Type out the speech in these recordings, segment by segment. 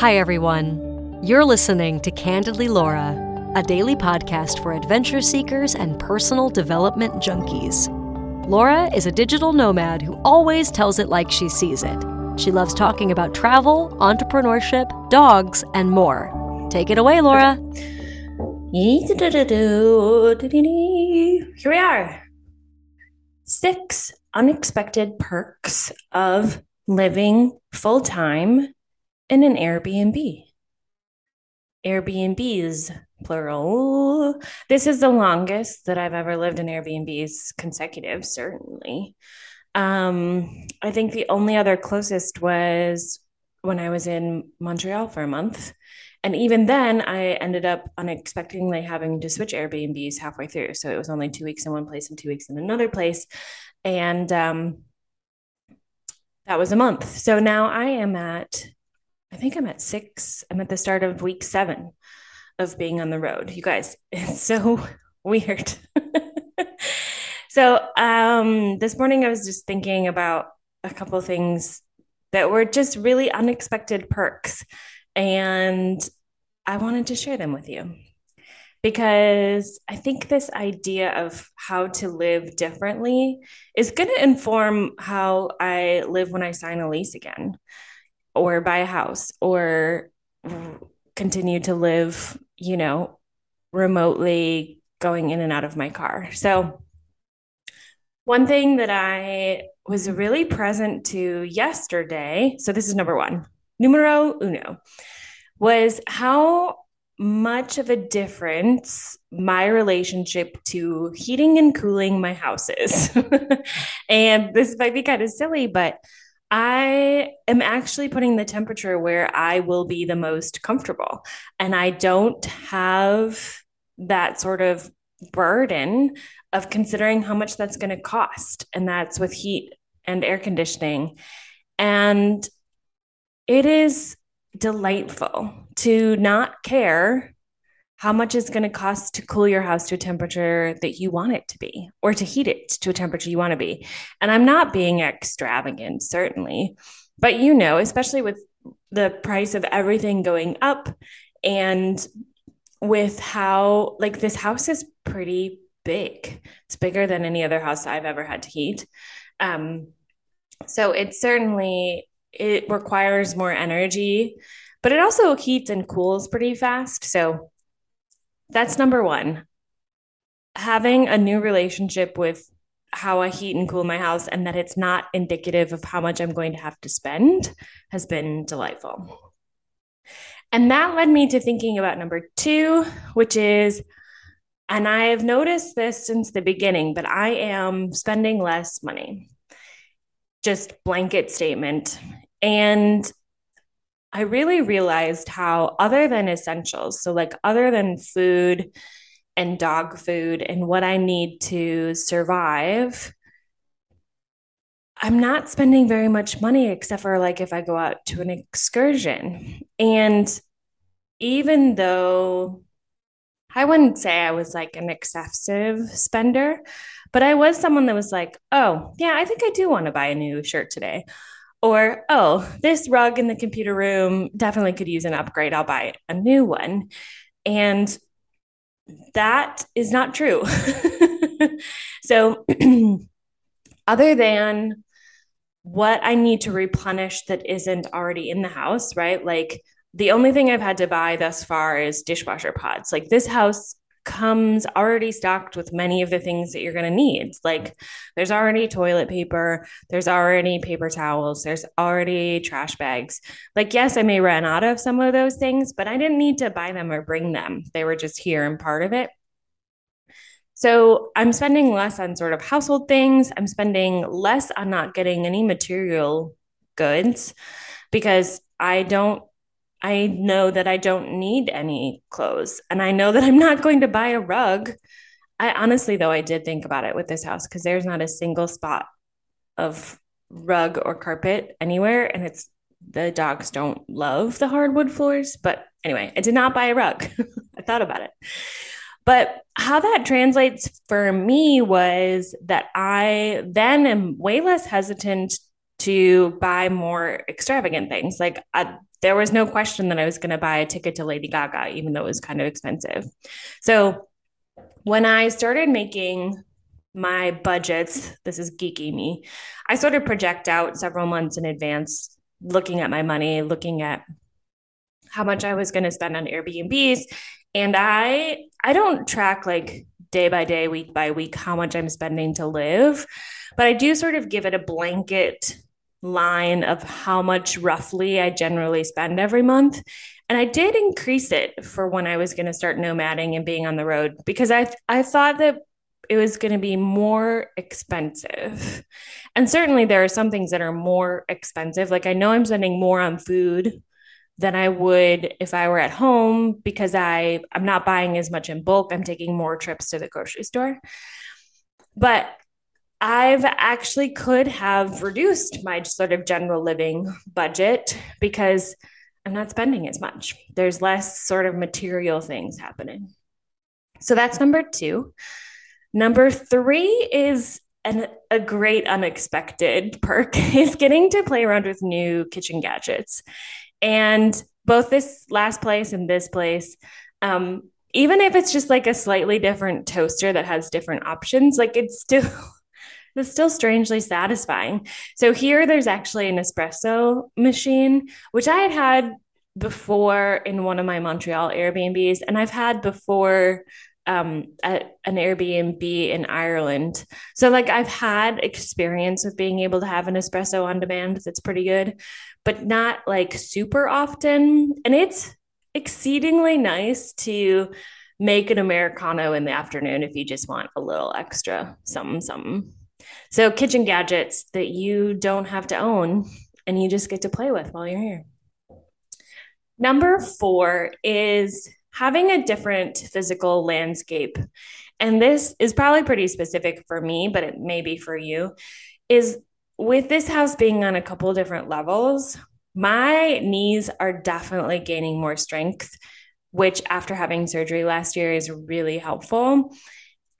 Hi, everyone. You're listening to Candidly Laura, a daily podcast for adventure seekers and personal development junkies. Laura is a digital nomad who always tells it like she sees it. She loves talking about travel, entrepreneurship, dogs, and more. Take it away, Laura. Here we are. Six unexpected perks of living full time in an Airbnb. Airbnbs, plural. This is the longest that I've ever lived in Airbnbs consecutive, certainly. Um, I think the only other closest was when I was in Montreal for a month. And even then, I ended up unexpectedly having to switch Airbnbs halfway through. So it was only two weeks in one place and two weeks in another place. And um, that was a month. So now I am at I think I'm at six. I'm at the start of week seven of being on the road. You guys, it's so weird. so um, this morning I was just thinking about a couple things that were just really unexpected perks. And I wanted to share them with you because I think this idea of how to live differently is going to inform how I live when I sign a lease again or buy a house or continue to live, you know, remotely going in and out of my car. So, one thing that I was really present to yesterday, so this is number one, numero uno, was how much of a difference my relationship to heating and cooling my house is. and this might be kind of silly, but I am actually putting the temperature where I will be the most comfortable. And I don't have that sort of burden of considering how much that's going to cost. And that's with heat and air conditioning. And it is delightful to not care how much it's going to cost to cool your house to a temperature that you want it to be or to heat it to a temperature you want to be. And I'm not being extravagant, certainly, but you know, especially with the price of everything going up and with how, like, this house is pretty big. It's bigger than any other house I've ever had to heat. Um, so it certainly it requires more energy, but it also heats and cools pretty fast. So that's number one. Having a new relationship with how I heat and cool my house and that it's not indicative of how much I'm going to have to spend has been delightful. And that led me to thinking about number two, which is, and I've noticed this since the beginning, but I am spending less money. Just blanket statement. And I really realized how, other than essentials, so like other than food and dog food and what I need to survive, I'm not spending very much money except for like if I go out to an excursion. And even though I wouldn't say I was like an excessive spender, but I was someone that was like, oh, yeah, I think I do want to buy a new shirt today. Or, oh, this rug in the computer room definitely could use an upgrade. I'll buy a new one. And that is not true. so, other than what I need to replenish that isn't already in the house, right? Like, the only thing I've had to buy thus far is dishwasher pods. Like, this house comes already stocked with many of the things that you're going to need. Like there's already toilet paper, there's already paper towels, there's already trash bags. Like, yes, I may run out of some of those things, but I didn't need to buy them or bring them. They were just here and part of it. So I'm spending less on sort of household things. I'm spending less on not getting any material goods because I don't I know that I don't need any clothes and I know that I'm not going to buy a rug. I honestly, though, I did think about it with this house because there's not a single spot of rug or carpet anywhere. And it's the dogs don't love the hardwood floors. But anyway, I did not buy a rug. I thought about it. But how that translates for me was that I then am way less hesitant to buy more extravagant things. Like I, there was no question that I was going to buy a ticket to Lady Gaga, even though it was kind of expensive. So when I started making my budgets, this is geeky me, I sort of project out several months in advance, looking at my money, looking at how much I was going to spend on Airbnbs. And I I don't track like day by day, week by week, how much I'm spending to live, but I do sort of give it a blanket line of how much roughly I generally spend every month. And I did increase it for when I was going to start nomading and being on the road because I I thought that it was going to be more expensive. And certainly there are some things that are more expensive. Like I know I'm spending more on food than I would if I were at home because I I'm not buying as much in bulk. I'm taking more trips to the grocery store. But I've actually could have reduced my sort of general living budget because I'm not spending as much. There's less sort of material things happening. So that's number 2. Number 3 is an, a great unexpected perk is getting to play around with new kitchen gadgets. And both this last place and this place, um, even if it's just like a slightly different toaster that has different options, like it's still it's still strangely satisfying. So here there's actually an espresso machine, which I had had before in one of my Montreal Airbnbs, and I've had before um, at an Airbnb in Ireland. So like I've had experience with being able to have an espresso on demand that's pretty good, but not like super often. And it's exceedingly nice to make an Americano in the afternoon if you just want a little extra something, something. So, kitchen gadgets that you don't have to own and you just get to play with while you're here. Number four is having a different physical landscape. And this is probably pretty specific for me, but it may be for you. Is with this house being on a couple different levels, my knees are definitely gaining more strength, which after having surgery last year is really helpful.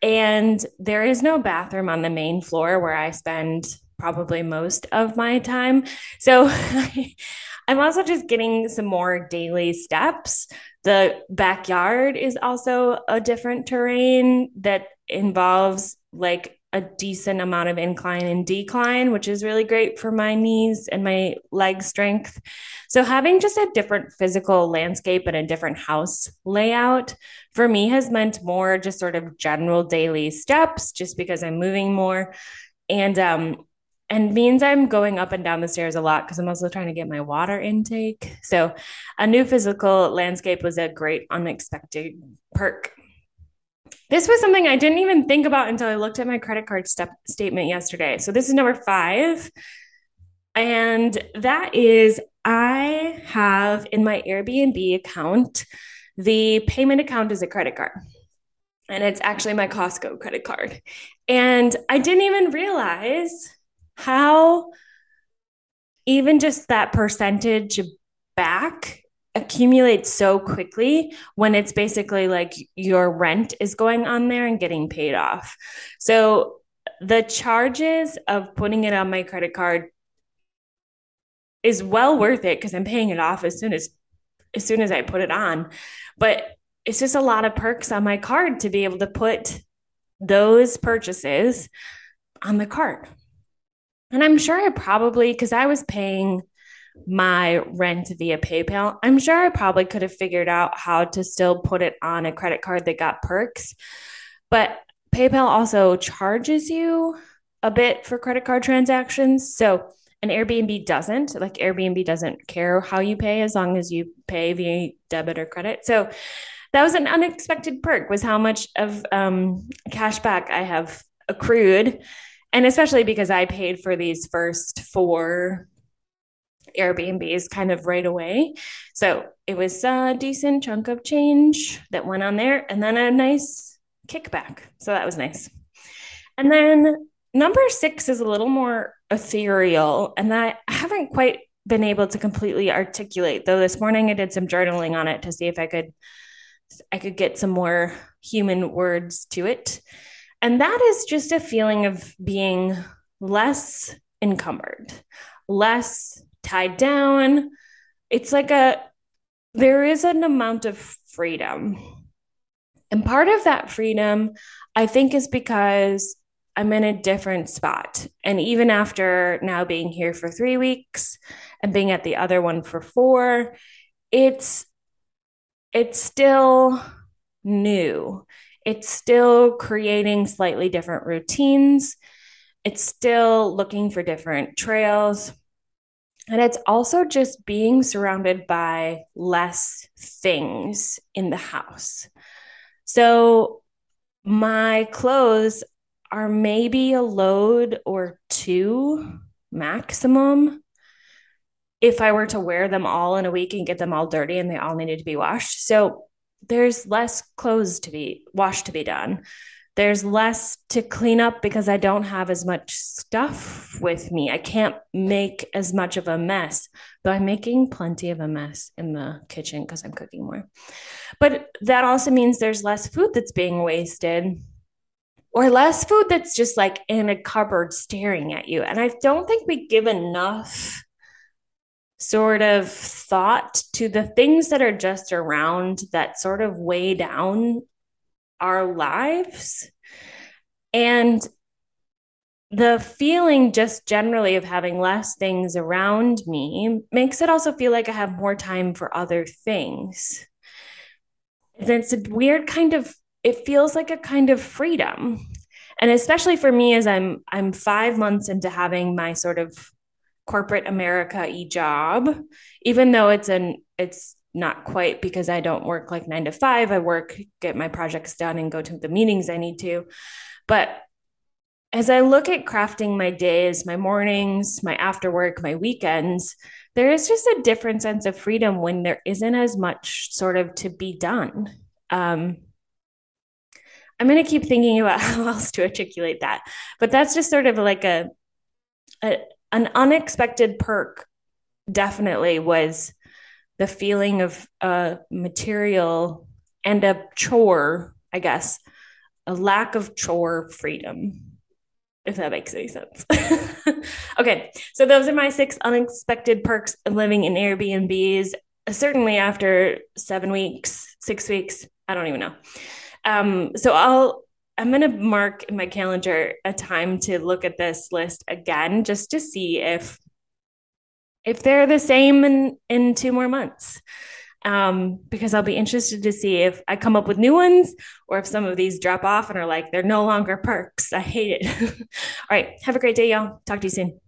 And there is no bathroom on the main floor where I spend probably most of my time. So I'm also just getting some more daily steps. The backyard is also a different terrain that involves like a decent amount of incline and decline, which is really great for my knees and my leg strength. So, having just a different physical landscape and a different house layout for me has meant more just sort of general daily steps, just because I'm moving more. And, um, and means I'm going up and down the stairs a lot because I'm also trying to get my water intake. So, a new physical landscape was a great unexpected perk this was something I didn't even think about until I looked at my credit card step statement yesterday. So this is number five. And that is I have in my Airbnb account, the payment account is a credit card. And it's actually my Costco credit card. And I didn't even realize how even just that percentage back accumulates so quickly when it's basically like your rent is going on there and getting paid off. So the charges of putting it on my credit card is well worth it because I'm paying it off as soon as as soon as I put it on. But it's just a lot of perks on my card to be able to put those purchases on the card. And I'm sure I probably because I was paying my rent via PayPal, I'm sure I probably could have figured out how to still put it on a credit card that got perks. But PayPal also charges you a bit for credit card transactions. So an Airbnb doesn't. Like Airbnb doesn't care how you pay as long as you pay via debit or credit. So that was an unexpected perk was how much of um, cash back I have accrued. And especially because I paid for these first four Airbnbs kind of right away. So it was a decent chunk of change that went on there and then a nice kickback. So that was nice. And then number six is a little more ethereal and I haven't quite been able to completely articulate though this morning I did some journaling on it to see if I could I could get some more human words to it. And that is just a feeling of being less encumbered, less tied down. It's like a, there is an amount of freedom. And part of that freedom, I think, is because I'm in a different spot. And even after now being here for three weeks and being at the other one for four, it's it's still new. It's still creating slightly different routines. It's still looking for different trails. And it's also just being surrounded by less things in the house. So my clothes are maybe a load or two maximum if I were to wear them all in a week and get them all dirty and they all needed to be washed. So there's less clothes to be washed to be done. There's less to clean up because I don't have as much stuff with me. I can't make as much of a mess, though I'm making plenty of a mess in the kitchen because I'm cooking more. But that also means there's less food that's being wasted or less food that's just like in a cupboard staring at you. And I don't think we give enough sort of thought to the things that are just around that sort of weigh down our lives. And the feeling just generally of having less things around me makes it also feel like I have more time for other things. And it's a weird kind of it feels like a kind of freedom. And especially for me as I'm I'm 5 months into having my sort of corporate America e job, even though it's an it's not quite because I don't work like nine to five. I work, get my projects done, and go to the meetings I need to. But as I look at crafting my days, my mornings, my after work, my weekends, there is just a different sense of freedom when there isn't as much sort of to be done. Um, I'm going to keep thinking about how else to articulate that, but that's just sort of like a, a an unexpected perk definitely was the feeling of a material and a chore, I guess, a lack of chore freedom, if that makes any sense. okay, so those are my six unexpected perks of living in Airbnbs. Certainly after seven weeks, six weeks, I don't even know. Um, so I'll I'm going to mark in my calendar a time to look at this list again just to see if if they're the same in in two more months. Um, because I'll be interested to see if I come up with new ones or if some of these drop off and are like they're no longer perks. I hate it. All right, have a great day, y'all. Talk to you soon.